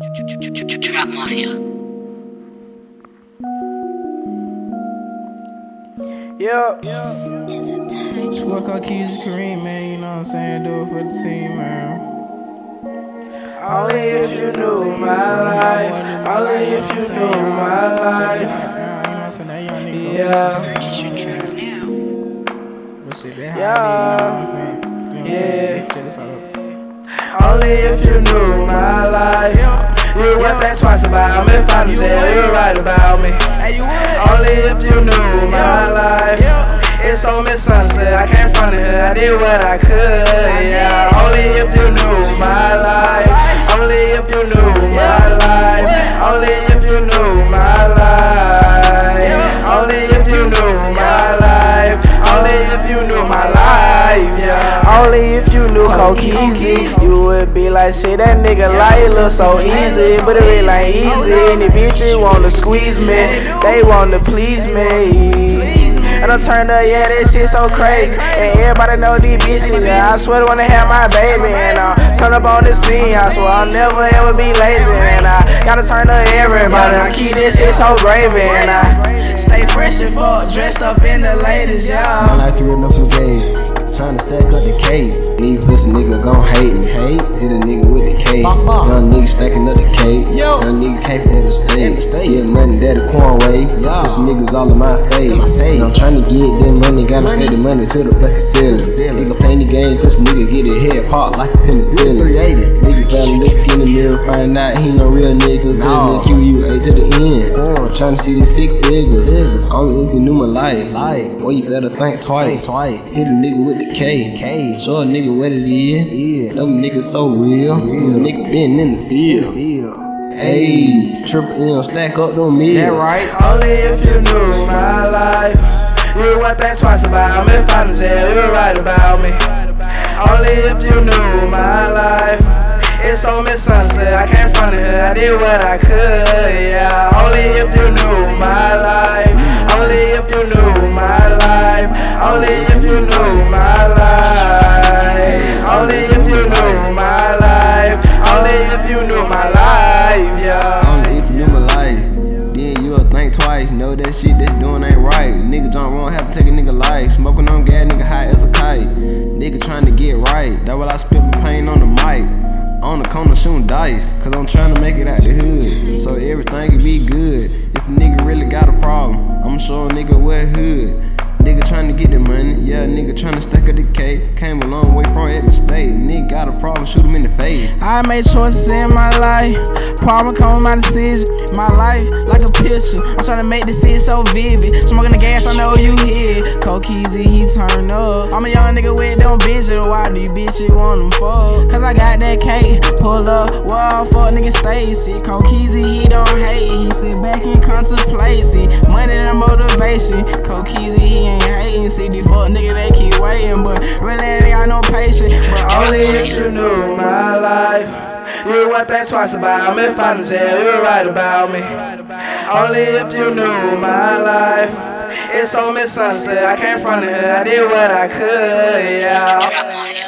Trap Mafia. Yep. Is it time? Swear CoKeeZy Kareem, man. You know what I'm saying? Do it for the team, man. Only if you knew my life. Only if you knew my life. Yeah. Yeah. Yeah. Only if you knew my life. You would think twice about me if I knew you right about me. Only if you knew my life. It's me sunset, I came from the hood, I did what I knew you would be like, shit, that nigga life look so easy, but it really like easy. And the bitches wanna squeeze me, they wanna please me. And I'm turned up, yeah, this shit so crazy. And everybody know these bitches. I swear they wanna have my baby. And I turn up on the scene, I swear I'll never ever be lazy. And I gotta turn up everybody. I keep this shit so gravy. And I stay fresh and fuck, dressed up in the latest, days. Tryna stack up the K. These pussy nigga gon' hate me. Hate. Hit a nigga with the K. Young nigga stacking up the K. Young nigga came from the state. Get money that the corn way. This niggas all in my face. And I'm tryna get that money. Gotta stay the money to the fucking ceiling. Nigga playing the game. Pussy nigga get his head popped like a penicillin. Nigga gotta look in the mirror. Find out he no real nigga. Cause no. QUA to the end. Tryna see these sick figures. Only if you knew my life. Boy, you better think twice. Hit a nigga with the K. K. Show a nigga what it is. Yeah. Them niggas so real. real. Nigga been in the field. field. Hey, triple M, stack up them meals. That right. Only if you knew my life. You would think twice about me if I knew you right about me. Only if you knew my life. It's me sunset, I from the hood, I did what I could, yeah. Only if you knew my life. Only if you knew my life. Only if you knew my life, yeah. Only if you knew my life. Then you'll think twice. Know that shit that's doing ain't right. Nigga jump wrong, have to take a nigga life. Smoking on gas, nigga high as a kite. Nigga trying to get right. That what I spit pain on the mic. On the corner shooting dice. Cause I'm trying to make it out the hood. So everything can be good. If a nigga really got a problem, I'ma show a nigga what hood. To get the money, yeah, nigga trying to stack a decay. Came a long way from Edmond State. Nigga got a problem, shoot him in the face. I made choices in my life. Problem come with my decision. My life like a picture. I'm trying to make the scene so vivid. Smoking the gas, I know you hear. CoKeeZy, he turn up. I'm a young nigga with them bitches. Why do you bitches want them fuck? Cause I got that cake. Pull up, well, fuck nigga Stacy. CoKeeZy, he don't hate. He sit back and contemplate. See, money and motivation. CoKeeZy, he ain't hating. See, these fuck nigga, they keep waiting. But really ain't got no patience. But only if you knew my life. You would think twice about me if I knew you right about me. Only if you knew my life. It's on me sunset, I came from the hood, I did what I could, yeah.